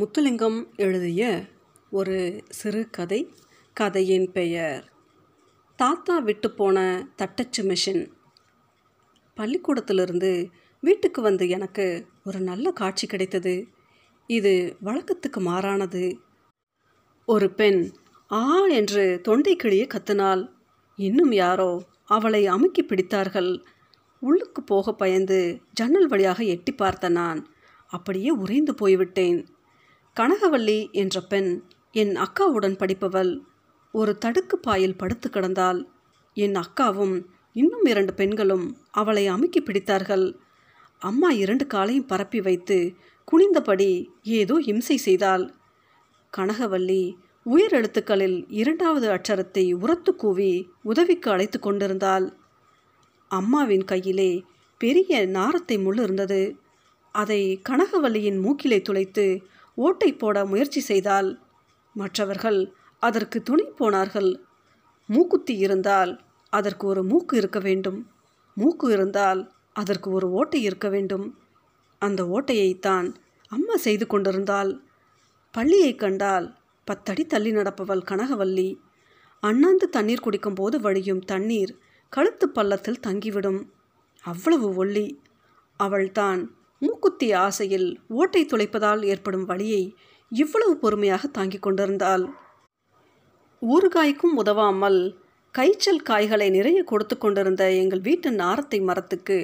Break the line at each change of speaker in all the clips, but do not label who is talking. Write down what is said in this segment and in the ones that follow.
முத்துலிங்கம் எழுதிய ஒரு சிறுகதை கதையின் பெயர் தாத்தா விட்டு போன தட்டச்சு மிஷின். பள்ளிக்கூடத்திலிருந்து வீட்டுக்கு வந்து எனக்கு ஒரு நல்ல காட்சி கிடைத்தது. இது வழக்கத்துக்கு மாறானது. ஒரு பெண் ஆ என்று தொண்டை கிழிய கத்தினாள் இன்னும் யாரோ அவளை அமுக்கி பிடித்தார்கள். உள்ளுக்கு போக பயந்து ஜன்னல் வழியாக எட்டி பார்த்த நான் அப்படியே உறைந்து போய்விட்டேன். கனகவல்லி என்ற பெண் என் அக்காவுடன் படிப்பவள். ஒரு தடுக்கு பாயில் படுத்து கிடந்தாள். என் அக்காவும் இன்னும் இரண்டு பெண்களும் அவளை அமுக்கி பிடித்தார்கள். அம்மா இரண்டு காலையும் பரப்பி வைத்து குனிந்தபடி ஏதோ இம்சை செய்தாள். கனகவல்லி உயிர் எழுத்துக்களில் இரண்டாவது அட்சரத்தை உரத்து கூவி உதவிக்கு அழைத்து கொண்டிருந்தாள். அம்மாவின் கையிலே பெரிய நாரத்தை முள் இருந்தது. அதை கனகவல்லியின் மூக்கிலே துளைத்து ஓட்டை போட முயற்சி செய்தால் மற்றவர்கள் அதற்கு துணை போனார்கள். மூக்குத்தி இருந்தால் அதற்கு ஒரு மூக்கு இருக்க வேண்டும். மூக்கு இருந்தால் அதற்கு ஒரு ஓட்டை இருக்க வேண்டும். அந்த ஓட்டையைத்தான் அம்மா செய்து கொண்டிருந்தாள். பள்ளியை கண்டால் பத்தடி தள்ளி நடப்பவள் கனகவல்லி. அண்ணாந்து தண்ணீர் குடிக்கும்போது வழியும் தண்ணீர் கழுத்து பள்ளத்தில் தங்கிவிடும். அவ்வளவு ஒல்லி. அவள்தான் மூக்குத்தி ஆசையில் ஓட்டை துளைப்பதால் ஏற்படும் வழியை இவ்வளவு பொறுமையாக தாங்கிக் கொண்டிருந்தாள். ஊறுகாய்க்கும் உதவாமல் கைச்சல் காய்களை நிறைய கொடுத்து கொண்டிருந்த எங்கள் வீட்டு நாரத்தை மரத்துக்கு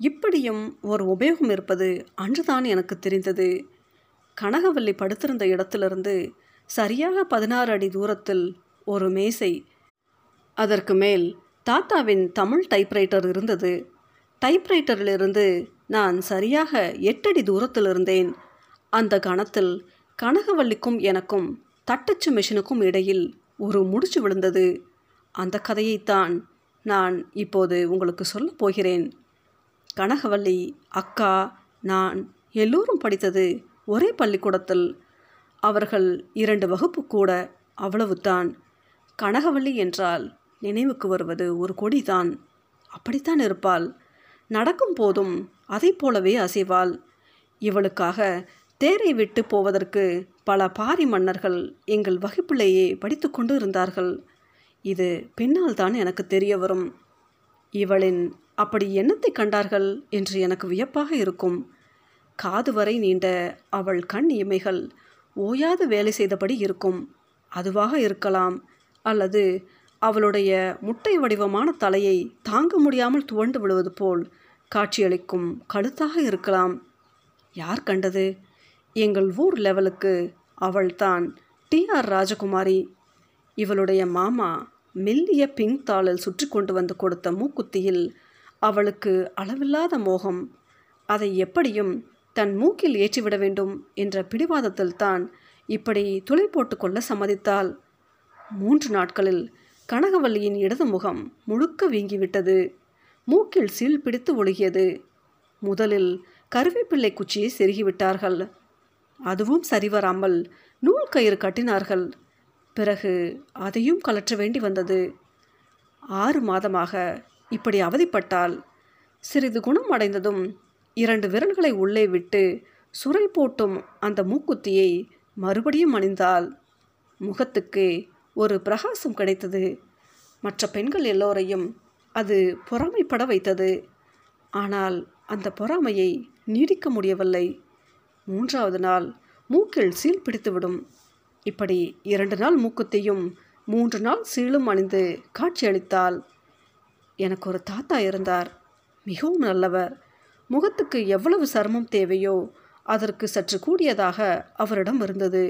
இப்படியும் ஒரு உபயோகம் இருப்பது அன்றுதான் எனக்கு தெரிந்தது. கனகவல்லி படுத்திருந்த இடத்திலிருந்து சரியாக பதினாறு அடி தூரத்தில் ஒரு மேசை. அதற்கு மேல் தாத்தாவின் தமிழ் டைப்ரைட்டர் இருந்தது. டைப்ரைட்டரிலிருந்து நான் சரியாக எட்டடி தூரத்தில் இருந்தேன் அந்த கணத்தில் கனகவள்ளிக்கும் எனக்கும் தட்டச்சு மிஷினுக்கும் இடையில் ஒரு முடிச்சு விழுந்தது. அந்த கதையைத்தான் நான் இப்போது உங்களுக்கு சொல்லப் போகிறேன். கனகவள்ளி அக்கா நான் எல்லோரும் படித்தது ஒரே பள்ளிக்கூடத்தில். அவர்கள் இரண்டு வகுப்பு கூட அவ்வளவுதான். கனகவள்ளி என்றால் நினைவுக்கு வருவது ஒரு கொடிதான். அப்படித்தான் இருப்பாள். நடக்கும் போதும் அதை போலவே அசைவாள். இவளுக்காக தேரை விட்டு போவதற்கு பல பாரி மன்னர்கள் எங்கள் வகுப்பிலேயே படித்து கொண்டு இருந்தார்கள் இது பின்னால் தான் எனக்கு தெரிய வரும். இவளின் அப்படி என்னத்தை கண்டார்கள்? என்று எனக்கு வியப்பாக இருக்கும். காது வரை நீண்ட அவள் கண் இமைகள் ஓயாது வேலை செய்தபடி இருக்கும். அதுவாக இருக்கலாம் அல்லது அவளுடைய முட்டை வடிவமான தலையை தாங்க முடியாமல் துவண்டு விழுவது போல் காட்சியளிக்கும் கழுத்தாக இருக்கலாம். யார் கண்டது? எங்கள் ஊர் லெவலுக்கு அவள்தான் டி ஆர் ராஜகுமாரி. இவளுடைய மாமா மெல்லிய பிங்க் தாளில் சுற்றி கொண்டு வந்து கொடுத்த மூக்குத்தியில் அவளுக்கு அளவில்லாத மோகம். அதை எப்படியும் தன் மூக்கில் ஏற்றிவிட வேண்டும் என்ற பிடிவாதத்தில் தான் இப்படி துளை போட்டுக்கொள்ள சம்மதித்தாள். மூன்று நாட்களில் கனகவல்லியின் இடது முகம் முழுக்க வீங்கிவிட்டது. மூக்கில் சீல் பிடித்து ஒழுகியது. முதலில் கருவேப்பிள்ளை குச்சியை செருகிவிட்டார்கள். அதுவும் சரிவராமல் நூல் கயிறு கட்டினார்கள். பிறகு அதையும் கலற்ற வேண்டி வந்தது. ஆறு மாதமாக இப்படி அவதிப்பட்டால் சிறிது குணம் அடைந்ததும் இரண்டு விரல்களை உள்ளே விட்டு சுரை போட்டும் அந்த மூக்குத்தியை மறுபடியும் அணிந்தால் முகத்துக்கு ஒரு பிரகாசம் கிடைத்தது. மற்ற பெண்கள் எல்லோரையும் அது பொறாமைப்பட வைத்தது. ஆனால் அந்த பொறாமையை நீடிக்க முடியவில்லை. மூன்றாவது நாள் மூக்கில் சீல் பிடித்துவிடும். இப்படி இரண்டு நாள் மூக்குத்தையும் மூன்று நாள் சீலும் அணிந்து காட்சியளித்தால் எனக்கு ஒரு தாத்தா இருந்தார். மிகவும் நல்லவர். முகத்துக்கு எவ்வளவு சர்மம் தேவையோ அதற்கு சற்று கூடியதாக அவரிடம் இருந்தது.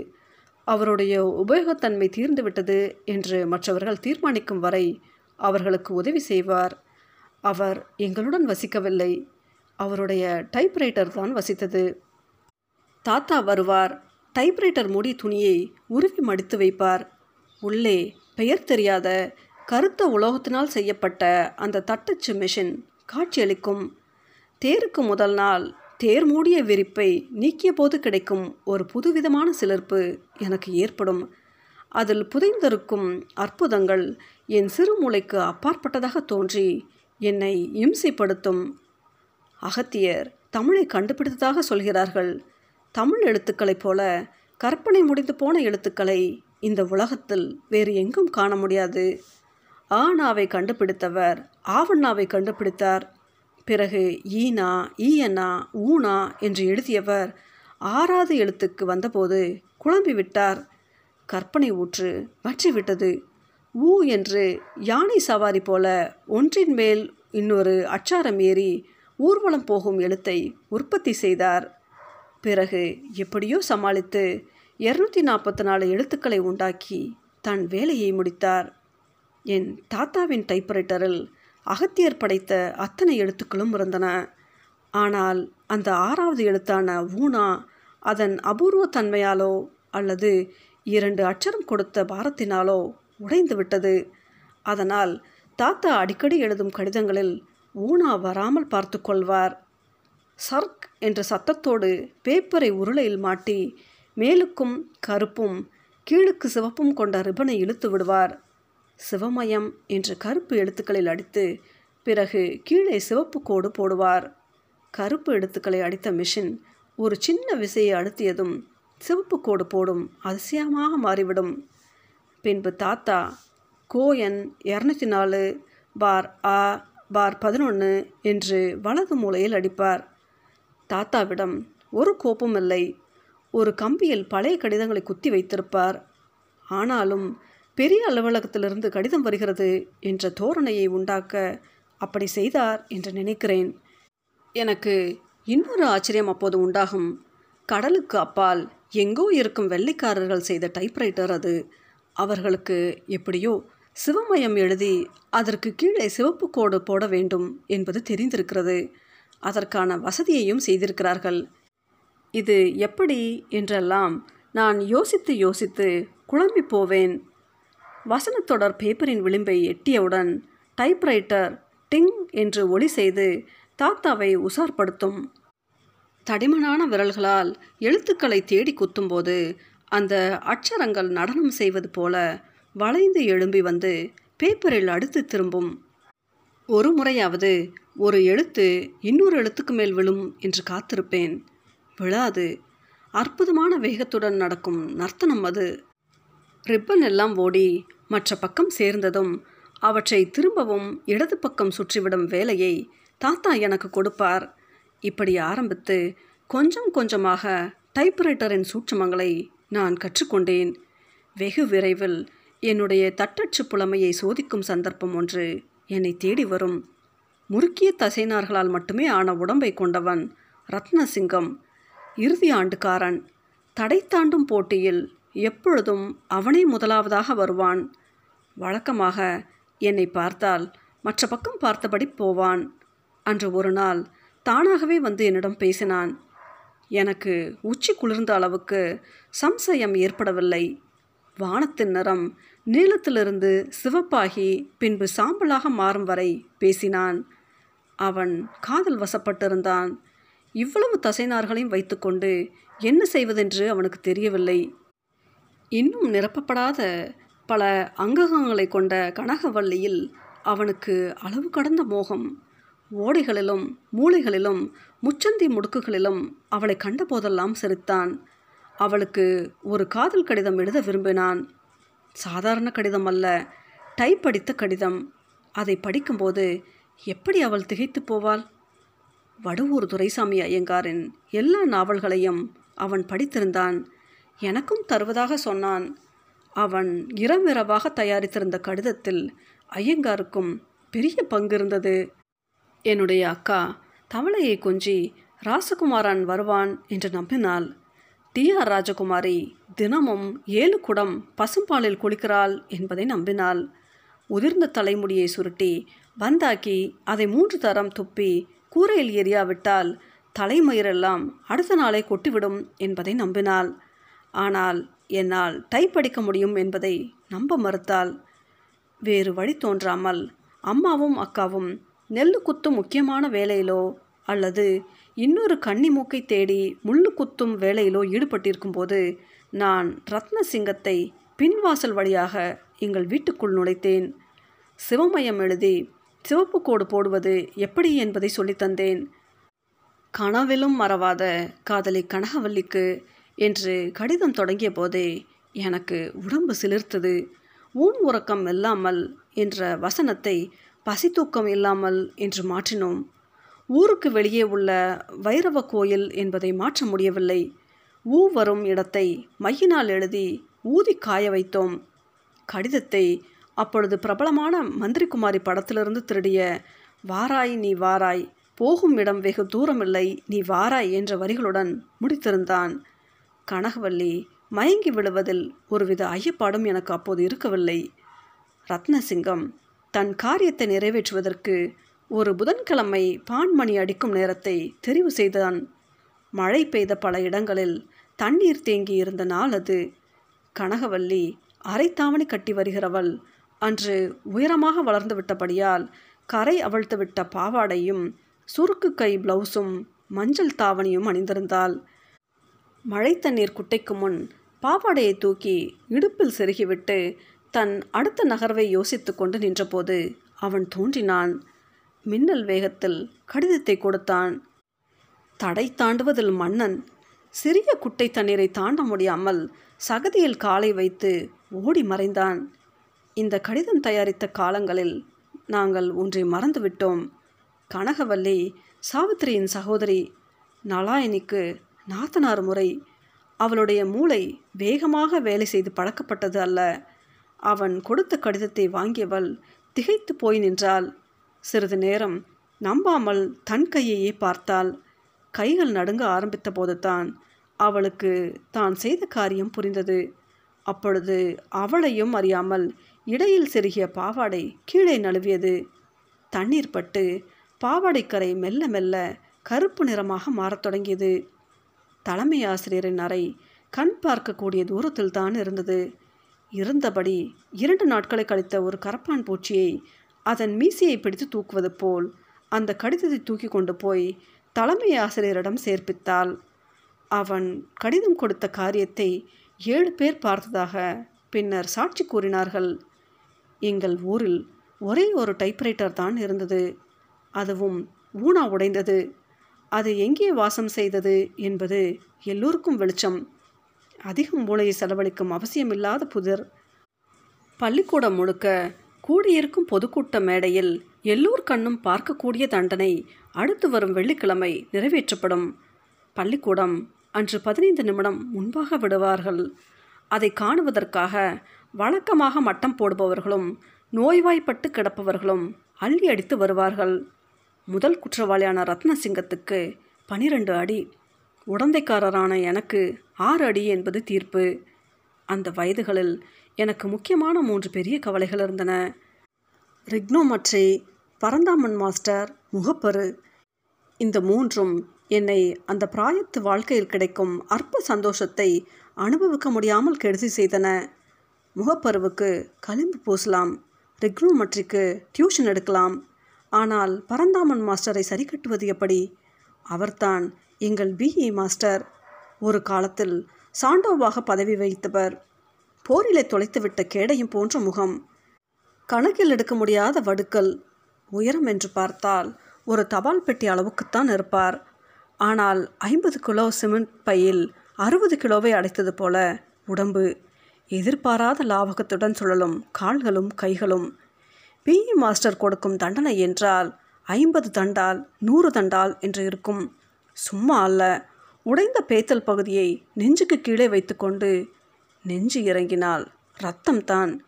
அவருடைய உபயோகத்தன்மை தீர்ந்துவிட்டது என்று மற்றவர்கள் தீர்மானிக்கும் வரை அவர்களுக்கு உதவி செய்வார். அவர் எங்களுடன் வசிக்கவில்லை. அவருடைய டைப்ரைட்டர் தான் வசித்தது. தாத்தா வருவார். டைப்ரைட்டர் மூடி துணியை உருவி மடித்து வைப்பார். உள்ளே பெயர் தெரியாத கருத்த உலோகத்தினால் செய்யப்பட்ட அந்த தட்டச்சு மிஷின் காட்சியளிக்கும். தேருக்கு முதல் நாள் தேர் மூடிய வெறிப்பை நீக்கிய போது கிடைக்கும் ஒரு புதுவிதமான சிலிர்ப்பு எனக்கு ஏற்படும். அதில் புதைந்திருக்கும் அற்புதங்கள் என் சிறு மூளைக்கு அப்பாற்பட்டதாக தோன்றி என்னை இம்சைப்படுத்தும். அகத்தியர் தமிழை கண்டுபிடித்ததாக சொல்கிறார்கள். தமிழ் எழுத்துக்களைப் போல கற்பனை முடிந்து போன எழுத்துக்களை இந்த உலகத்தில் வேறு எங்கும் காண முடியாது. ஆனாவை கண்டுபிடித்தவர் ஆவண்ணாவை கண்டுபிடித்தார் பிறகு ஈனா ஈயனா ஊனா என்று எழுதியவர் ஆறாவது எழுத்துக்கு வந்தபோது குழம்பி விட்டார் கற்பனை ஊற்று வற்றிவிட்டது. ஊ என்று யானை சவாரி போல ஒன்றின் மேல் இன்னொரு அச்சாரம் ஏறி ஊர்வலம் போகும் எழுத்தை உற்பத்தி செய்தார். பிறகு எப்படியோ சமாளித்து இருநூத்தி நாற்பத்தி நாலு எழுத்துக்களை உண்டாக்கி தன் வேலையை முடித்தார். என் தாத்தாவின் டைப்ரைட்டரில் அகத்தியர் படைத்த அத்தனை எழுத்துக்களும் இருந்தன. ஆனால் அந்த ஆறாவது எழுத்தான ஊனா அதன் அபூர்வ தன்மையாலோ அல்லது இரண்டு அச்சரம் கொடுத்த பாரத்தினாலோ உடைந்து விட்டது. அதனால் தாத்தா அடிக்கடி எழுதும் கடிதங்களில் ஊனா வராமல் பார்த்து கொள்வார். சர்க் என்ற சத்தத்தோடு பேப்பரை உருளையில் மாட்டி மேலுக்கும் கருப்பும் கீழுக்கு சிவப்பும் கொண்ட ரிபனை இழுத்து விடுவார். சிவமயம் என்று கருப்பு எழுத்துக்களில் அடித்து பிறகு கீழே சிவப்பு கோடு போடுவார். கருப்பு எழுத்துக்களை அடித்த மிஷின் ஒரு சின்ன விசையை அழுத்தியதும் சிவப்பு கோடு போடும் அதிசயமாக மாறிவிடும். பின்பு தாத்தா கோயன் இரநூத்தி நாலு பார் ஆ பார் பதினொன்று என்று வலது மூலையில் அடிப்பார். தாத்தாவிடம் ஒரு கோப்பும் இல்லை ஒரு கம்பியில் பழைய கடிதங்களை குத்தி வைத்திருப்பார். ஆனாலும் பெரிய அலுவலகத்திலிருந்து கடிதம் வருகிறது என்ற தோரணையை உண்டாக்க அப்படி செய்தார் என்று நினைக்கிறேன். எனக்கு இன்னொரு ஆச்சரியம் அப்போது உண்டாகும். கடலுக்கு அப்பால் எங்கோ இருக்கும் வெள்ளைக்காரர்கள் செய்த டைப்ரைட்டர் அது. அவர்களுக்கு எப்படியோ சிவமயம் எழுதி அதற்கு கீழே சிவப்பு கோடு போட வேண்டும் என்பது தெரிந்திருக்கிறது. அதற்கான வசதியையும் செய்திருக்கிறார்கள். இது எப்படி என்றெல்லாம் நான் யோசித்து யோசித்து குழம்பி போவேன். வசனத்தொடர் பேப்பரின் விளிம்பை எட்டியவுடன் டைப்ரைட்டர் டிங் என்று ஒளி செய்து தாத்தாவை உசார்படுத்தும் தடிமனான விரல்களால் எழுத்துக்களை தேடி குத்தும்போது அந்த அச்சரங்கள் நடனம் செய்வது போல வளைந்து எழும்பி வந்து பேப்பரில் அடுத்து திரும்பும். ஒரு முறையாவது ஒரு எழுத்து இன்னொரு எழுத்துக்கு மேல் விழும் என்று காத்திருப்பேன். விழாது. அற்புதமான வேகத்துடன் நடக்கும் நர்த்தனம் அது. ரிப்பன் எல்லாம் ஓடி மற்ற பக்கம் சேர்ந்ததும் அவற்றை திரும்பவும் இடது பக்கம் சுற்றிவிடும் வேலையை தாத்தா எனக்கு கொடுப்பார். இப்படி ஆரம்பித்து கொஞ்சம் கொஞ்சமாக டைப்ரைட்டரின் சூட்சமங்களை நான் கற்றுக்கொண்டேன். வெகு விரைவில் என்னுடைய தட்டச்சு புலமையை சோதிக்கும் சந்தர்ப்பம் ஒன்று என்னை தேடி வரும். முறுக்கிய தசைனார்களால் மட்டுமே ஆன உடம்பை கொண்டவன் ரத்னசிங்கம் இறுதி ஆண்டுக்காரன் தடை தாண்டும் போட்டியில் எப்பொழுதும் அவனே முதலாவதாக வருவான். வழக்கமாக என்னை பார்த்தால் மற்ற பக்கம் பார்த்தபடி போவான். அன்று ஒரு நாள் தானாகவே வந்து என்னிடம் பேசினான். எனக்கு உச்சி குளிர்ந்த அளவுக்கு சம்சயம் ஏற்படவில்லை. வானத்தின் நிறம் நீளத்திலிருந்து சிவப்பாகி பின்பு சாம்பலாக மாறும் வரை பேசினான். அவன் காதல் வசப்பட்டிருந்தான். இவ்வளவு தசைனார்களையும் வைத்துக்கொண்டு என்ன செய்வதென்று அவனுக்கு தெரியவில்லை. இன்னும் நிரப்பப்படாத பல அங்ககங்களை கொண்ட கனகவல்லியில் அவனுக்கு அளவு கடந்த மோகம். ஓடைகளிலும் மூளைகளிலும் முச்சந்தி முடுக்குகளிலும் அவளை கண்டபோதெல்லாம் சிரித்தான். அவளுக்கு ஒரு காதல் கடிதம் எழுத விரும்பினான். சாதாரண கடிதம் அல்ல டைப் அடித்த கடிதம். அதை படிக்கும்போது எப்படி அவள் திகைத்து போவாள்? வடுவூர் துரைசாமி ஐயங்காரின் எல்லா நாவல்களையும் அவன் படித்திருந்தான். எனக்கும் தருவதாக சொன்னான். அவன் இரவிரவாக தயாரித்திருந்த கடிதத்தில் ஐயங்காருக்கும் பெரிய பங்கு இருந்தது என்னுடைய அக்கா தவளையை கொஞ்சி ராசகுமாரன் வருவான் என்று நம்பினாள் டி. ஆர். ராஜகுமாரி தினமும் ஏழு குடம் பசும்பாலில் குளிக்கிறாள் என்பதை நம்பினாள் உதிர்ந்த தலைமுடியை சுருட்டி வந்தாக்கி அதை மூன்று தரம் துப்பி கூரையில் எரியாவிட்டால் தலைமயிரெல்லாம் அடுத்த நாளை கொட்டிவிடும் என்பதை நம்பினாள் ஆனால் என்னால் டைப் அடிக்க முடியும் என்பதை நம்ப மறுத்தாள் வேறு வழி தோன்றாமல் அம்மாவும் அக்காவும் நெல்லு குத்தும் முக்கியமான வேலையிலோ அல்லது இன்னொரு கன்னி மூக்கை தேடி முள்ளு குத்தும் வேலையிலோ ஈடுபட்டிருக்கும் போது நான் ரத்னசிங்கத்தை பின்வாசல் வழியாக எங்கள் வீட்டுக்குள் நுழைத்தேன். சிவமயம் எழுதி சிவப்பு கோடு போடுவது எப்படி என்பதை சொல்லித்தந்தேன் கனவிலும் மறவாத காதலி கனகவல்லிக்கு என்று கடிதம் தொடங்கிய போதே எனக்கு உடம்பு சிலிர்த்தது. ஊன் உறக்கம் இல்லாமல் என்ற வசனத்தை பசி தூக்கம் இல்லாமல் என்று மாற்றினோம். ஊருக்கு வெளியே உள்ள வைரவ கோயில் என்பதை மாற்ற முடியவில்லை. ஊ வரும் இடத்தை மையினால் எழுதி ஊதி காய வைத்தோம். கடிதத்தை அப்பொழுது பிரபலமான மந்திரிகுமாரி படத்திலிருந்து திருடிய வாராய் நீ வாராய் போகும் இடம் வெகு தூரமில்லை நீ வாராய் என்ற வரிகளுடன் முடித்திருந்தான். கனகவல்லி மயங்கி விழுவதில் ஒருவித ஐயப்பாடும் எனக்கு அப்போது இருக்கவில்லை. ரத்னசிங்கம் தன் காரியத்தை நிறைவேற்றுவதற்கு ஒரு புதன்கிழமை பான்மணி அடிக்கும் நேரத்தை தெரிவு செய்தான். மழை பெய்த பல இடங்களில் தண்ணீர் தேங்கி இருந்த நாள் அது கனகவல்லி அரைத்தாவணி கட்டி வருகிறவள். அன்று உயரமாக வளர்ந்து விட்டபடியால் கரை அவிழ்த்து விட்ட பாவாடையும் சுருக்கு கை பிளவுஸும் மஞ்சள் தாவணியும் அணிந்திருந்தாள். மழை தண்ணீர் குட்டைக்கு முன் பாவாடையை தூக்கி இடுப்பில் செருகிவிட்டு தன் அடுத்த நகர்வை யோசித்து கொண்டு நின்றபோது அவன் தோன்றினான். மின்னல் வேகத்தில் கடிதத்தை கொடுத்தான். தடை தாண்டுவதில் மன்னன் சிறிய குட்டை தண்ணீரை தாண்ட முடியாமல் சகதியில் காலை வைத்து ஓடி மறைந்தான். இந்த கடிதம் தயாரித்த காலங்களில் நாங்கள் ஒன்றை மறந்துவிட்டோம். கனகவல்லி சாவித்திரியின் சகோதரி நலாயனிக்கு நாத்தனார் முறை அவளுடைய மூளை வேகமாக வேலை செய்து பழக்கப்பட்டது அல்ல. அவன் கொடுத்த கடிதத்தை வாங்கியவள் திகைத்து போய் நின்றாள். சிறிது நேரம் நம்பாமல் தன் கையையே பார்த்தாள். கைகள் நடுங்க ஆரம்பித்த போதுதான் அவளுக்கு தான் செய்த காரியம் புரிந்தது. அப்பொழுது அவளையும் அறியாமல் இடையில் செருகிய பாவாடை கீழே நழுவியது. தண்ணீர் பட்டு பாவாடைக்கரை மெல்ல மெல்ல கருப்பு நிறமாக மாறத் தொடங்கியது. தலைமை ஆசிரியரின் அறை கண் பார்க்கக்கூடிய தூரத்தில் தான் இருந்தது. இருந்தபடி இரண்டு நாட்களை கழித்த ஒரு கரப்பான் பூச்சியை அதன் மீசையை பிடித்து தூக்குவது போல் அந்த கடிதத்தை தூக்கி கொண்டு போய் தலைமை ஆசிரியரிடம் சேர்ப்பித்தாள். அவன் கடிதம் கொடுத்த காரியத்தை ஏழு பேர் பார்த்ததாக பின்னர் சாட்சி கூறினார்கள். எங்கள் ஊரில் ஒரே ஒரு டைப்ரைட்டர் தான் இருந்தது. அதுவும் ஊனா உடைந்தது. அது எங்கே வாசம் செய்தது என்பது எல்லோருக்கும் வெளிச்சம். அதிகம் மூளையை செலவழிக்கும் அவசியமில்லாத புதிர். பள்ளிக்கூடம் முழுக்க கூடியிருக்கும் பொதுக்கூட்ட மேடையில் எல்லோர் கண்ணும் பார்க்கக்கூடிய தண்டனை அடுத்து வரும் வெள்ளிக்கிழமை நிறைவேற்றப்படும். பள்ளிக்கூடம் அன்று பதினைந்து நிமிடம் முன்பாக விடுவார்கள். அதை காணுவதற்காக வழக்கமாக மட்டம் போடுபவர்களும் நோய்வாய்ப்பட்டு கிடப்பவர்களும் அள்ளி அடித்து வருவார்கள். முதல் குற்றவாளியான ரத்னசிங்கத்துக்கு பனிரெண்டு அடி. உடந்தைக்காரரான எனக்கு ஆறு அடி என்பது தீர்ப்பு. அந்த வயதுகளில் எனக்கு முக்கியமான மூன்று பெரிய கவலைகள் இருந்தன. ரிக்னோமற்றி பரந்தாமன் மாஸ்டர் முகப்பரு இந்த மூன்றும் என்னை அந்த பிராயத்து வாழ்க்கையில் கிடைக்கும் அற்ப சந்தோஷத்தை அனுபவிக்க முடியாமல் கெடுதி செய்தன. முகப்பருவுக்கு களிம்பு பூசலாம். ரிக்னோமற்றிக்கு டியூஷன் எடுக்கலாம். ஆனால் பரந்தாமன் மாஸ்டரை சரி கட்டுவது எப்படி? அவர்தான் எங்கள் பிஇ மாஸ்டர். ஒரு காலத்தில் சாண்டோவாக பதவி வகித்தவர். போரிலே தொலைத்துவிட்ட கேடையும் போன்ற முகம். கணக்கில் எடுக்க முடியாத வடுக்கல். உயரம் என்று பார்த்தால் ஒரு தபால் பெட்டி அளவுக்குத்தான் இருப்பார். ஆனால் ஐம்பது கிலோ சிமெண்ட் பையில் அறுபது கிலோவை அடைத்தது போல உடம்பு. எதிர்பாராத லாவகத்துடன் சுழலும் கால்களும் கைகளும் பிஇ மாஸ்டர் கொடுக்கும் தண்டனை என்றால் ஐம்பது தண்டால் நூறு தண்டால் என்று இருக்கும். சும்மா அல்ல. உடைந்த பேத்தல் பகுதியை நெஞ்சுக்கு கீழே வைத்துக்கொண்டு நெஞ்சு இறங்கினால் ரத்தம்தான்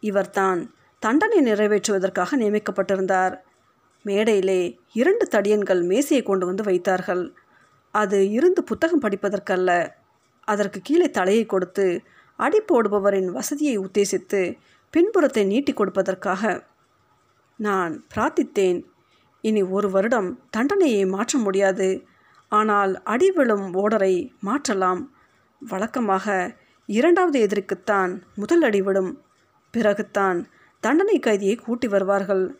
இவர்தான் தண்டனை நிறைவேற்றுவதற்காக நியமிக்கப்பட்டிருந்தார். மேடையிலே இரண்டு தடியன்கள் மேசையை கொண்டு வந்து வைத்தார்கள். அது இருந்து புத்தகம் படிப்பதற்கல்ல. அதற்கு கீழே தலையை கொடுத்து அடி போடுபவரின் வசதியை உத்தேசித்து பின்புறத்தை நீட்டி கொடுப்பதற்காக நான் பிரார்த்தித்தேன். இனி ஒரு வருடம் தண்டனையை மாற்ற முடியாது. ஆனால் அடி விழும் ஓடரை மாற்றலாம். வழக்கமாக இரண்டாவது எதிர்க்குத்தான் முதல் அடி விடும். பிறகுத்தான் தண்டனை கைதியை கூட்டி வருவார்கள்.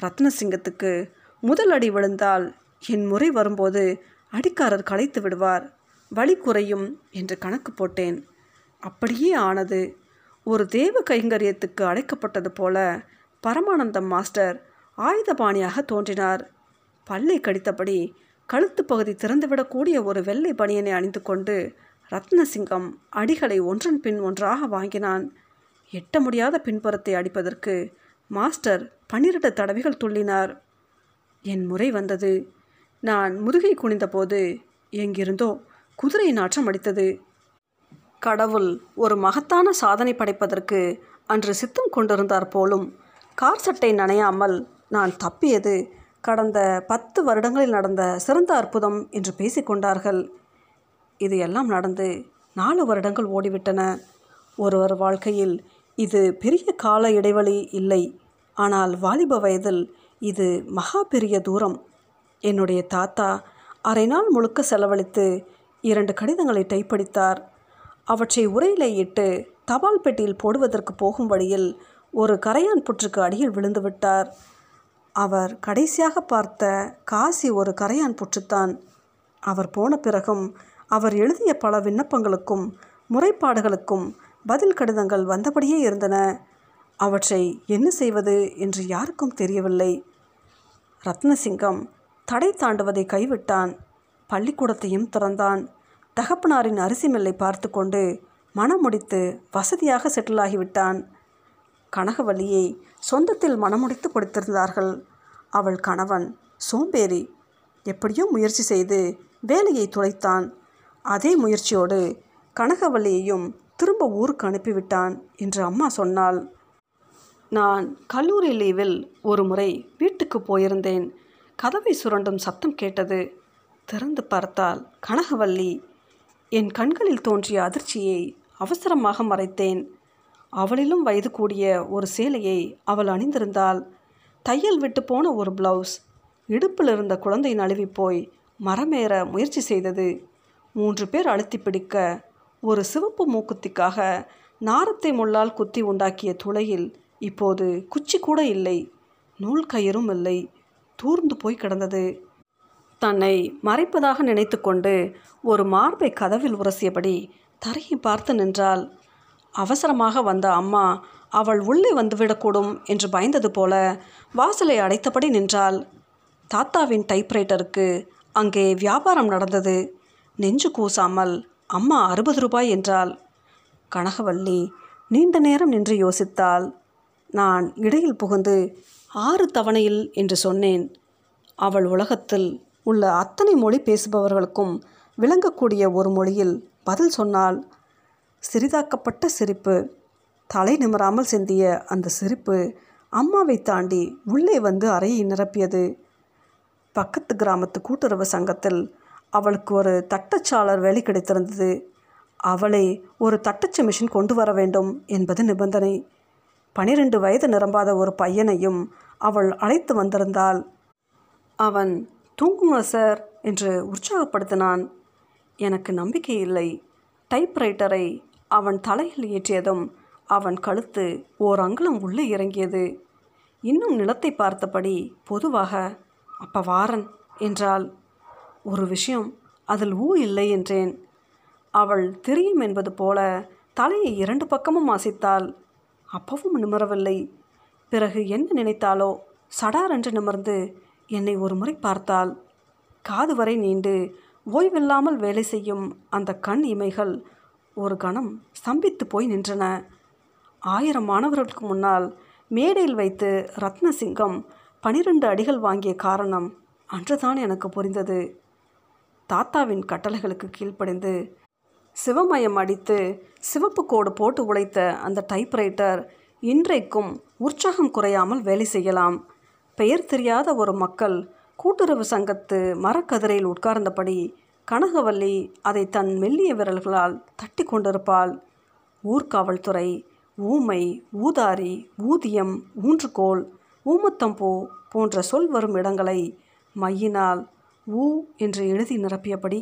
ரத்னசிங்கத்துக்கு முதல் அடி விழுந்தால் என் முறை வரும்போது அடிக்காரர் களைத்து விடுவார். வழி குறையும் என்று கணக்கு போட்டேன். அப்படியே ஆனது. ஒரு தேவ கைங்கரியத்துக்கு அழைக்கப்பட்டது போல பரமானந்தம் மாஸ்டர் ஆயுதபாணியாக தோன்றினார். பல்லை கடித்தபடி கழுத்து பகுதி திறந்துவிடக்கூடிய ஒரு வெள்ளை பணியனை அணிந்து கொண்டு ரத்னசிங்கம் அடிகளை ஒன்றன் பின் ஒன்றாக வாங்கினான். எட்ட முடியாத பின்புறத்தை அடிப்பதற்கு மாஸ்டர் பன்னிரண்டு தடவைகள் துள்ளினார். என் முறை வந்தது. நான் முதுகை குனிந்தபோது எங்கிருந்தோ குதிரை நாற்றம் அடித்தது. கடவுள் ஒரு மகத்தான சாதனை படைப்பதற்கு அன்று சித்தம் கொண்டிருந்தார் போலும் கார் சட்டை நனையாமல் நான் தப்பியது. கடந்த பத்து வருடங்களில் நடந்த சிறந்த அற்புதம் என்று பேசிக்கொண்டார்கள். இது எல்லாம் நடந்து நாலு வருடங்கள் ஓடிவிட்டன. ஒருவர் வாழ்க்கையில் இது பெரிய கால இடைவெளி இல்லை. ஆனால் வாலிப வயதில் இது மகா பெரிய தூரம். என்னுடைய தாத்தா அரை நாள் முழுக்க செலவழித்து இரண்டு கடிதங்களை டைப்படித்தார் அவற்றை உரையிலே இட்டு தபால் பெட்டியில் போடுவதற்கு போகும் வழியில் ஒரு கரையான் புற்றுக்கு அடியில் விழுந்து விட்டார். அவர் கடைசியாக பார்த்த காசி ஒரு கரையான் புற்றுத்தான். அவர் போன பிறகும் அவர் எழுதிய பல விண்ணப்பங்களுக்கும் முறைப்பாடுகளுக்கும் பதில் கடிதங்கள் வந்தபடியே இருந்தன. அவற்றை என்ன செய்வது என்று யாருக்கும் தெரியவில்லை. ரத்னசிங்கம் தடை தாண்டுவதை கைவிட்டான். பள்ளிக்கூடத்தையும் திறந்தான். தகப்பனாரின் அரிசி மில்லை பார்த்து கொண்டு மனம் முடித்து வசதியாக செட்டில் ஆகிவிட்டான் கனகவல்லியை சொந்தத்தில் மனமுடித்து கொடுத்திருந்தார்கள். அவள் கணவன் சோம்பேறி எப்படியோ முயற்சி செய்து வேலையை துளைத்தான். அதே முயற்சியோடு கனகவல்லியையும் திரும்ப ஊருக்கு அனுப்பிவிட்டான் என்று அம்மா சொன்னாள். நான் கல்லூரி லீவில் ஒரு முறை வீட்டுக்கு போயிருந்தேன். கதவை சுரண்டும் சத்தம் கேட்டது. திறந்து பார்த்தால் கனகவல்லி என் கண்களில் தோன்றிய அதிர்ச்சியை அவசரமாக மறைத்தேன். அவளிலும் வயது கூடிய ஒரு சேலையை அவள் அணிந்திருந்தாள். தையல் விட்டு போன ஒரு பிளவுஸ் இடுப்பில் இருந்த குழந்தை நழுவி போய் மரமேற முயற்சி செய்தது. மூன்று பேர் அழுத்தி பிடிக்க ஒரு சிவப்பு மூக்குத்திக்காக நாரத்தை முள்ளால் குத்தி உண்டாக்கிய துளையில் இப்போது குச்சி கூட இல்லை நூல் கயிறும் இல்லை தூர்ந்து போய் கிடந்தது. தன்னை மறைப்பதாக நினைத்து கொண்டு ஒரு மார்பை கதவில் உரசியபடி தரையை பார்த்து நின்றாள். அவசரமாக வந்த அம்மா அவள் உள்ளே வந்துவிடக்கூடும் என்று பயந்தது போல வாசலை அடைத்தபடி நின்றாள். தாத்தாவின் டைப்ரைட்டருக்கு அங்கே வியாபாரம் நடந்தது. நெஞ்சு கூசாமல் அம்மா அறுபது ரூபாய் என்றாள். கனகவல்லி நீண்ட நேரம் நின்று யோசித்தாள் நான் இடையில் புகுந்து ஆறு தவணையில் என்று சொன்னேன். அவள் உலகத்தில் உள்ள அத்தனை மொழி பேசுபவர்களுக்கும் விளங்கக்கூடிய ஒரு மொழியில் பதில் சொன்னாள் சிறிதாக்கப்பட்ட சிரிப்பு. தலை நிமராமல் சிந்திய அந்த சிரிப்பு அம்மாவை தாண்டி உள்ளே வந்து அறையை நிரப்பியது. பக்கத்து கிராமத்து கூட்டுறவு சங்கத்தில் அவளுக்கு ஒரு தட்டச்சாளர் வேலை கிடைத்திருந்தது. அவளை ஒரு தட்டச்சு மிஷின் கொண்டு வர வேண்டும் என்பது நிபந்தனை. பனிரெண்டு வயது நிரம்பாத ஒரு பையனையும் அவள் அழைத்து வந்திருந்தாள். அவன் தூங்குங்க சார்? என்று உற்சாகப்படுத்தினான். எனக்கு நம்பிக்கை இல்லை. டைப்ரைட்டரை அவன் தலையில் ஏற்றியதும் அவன் கழுத்து ஓர் அங்குலம் உள்ளே இறங்கியது. இன்னும் நிலத்தை பார்த்தபடி பொதுவாக அப்ப வாரன் என்றாள். ஒரு விஷயம் அதில் ஊ இல்லை என்றேன். அவள் தெரியும் என்பது போல தலையை இரண்டு பக்கமும் அசைத்தாள். அப்பவும் நிமரவில்லை. பிறகு என்ன நினைத்தாலோ சடாரென்று நிமிர்ந்து என்னை ஒரு முறை பார்த்தாள். காது வரை நீண்டு ஓய்வில்லாமல் வேலை செய்யும் அந்த கண் இமைகள் ஒரு கணம் ஸ்தம்பித்து போய் நின்றன. ஆயிரம் மாணவர்களுக்கு முன்னால் மேடையில் வைத்து ரத்னசிங்கம் பனிரெண்டு அடிகள் வாங்கிய காரணம் அன்றுதான் எனக்கு புரிந்தது. தாத்தாவின் கட்டளைகளுக்கு கீழ்ப்படிந்து சிவமயம் அடித்து சிவப்பு கோடு போட்டு உழைத்த அந்த டைப்ரைட்டர் இன்றைக்கும் உற்சாகம் குறையாமல் வேலை செய்யலாம். பெயர் தெரியாத ஒரு மக்கள் கூட்டுறவு சங்கத்து மரக்கதிரையில் உட்கார்ந்தபடி கனகவல்லி அதை தன் மெல்லிய விரல்களால் தட்டி கொண்டிருப்பாள். ஊர்காவல்துறை ஊமை ஊதாரி ஊதியம் ஊன்றுகோல் ஊமத்தம்பூ போன்ற சொல் வரும் இடங்களை மையினால் ஊ என்று எழுதி நிரப்பியபடி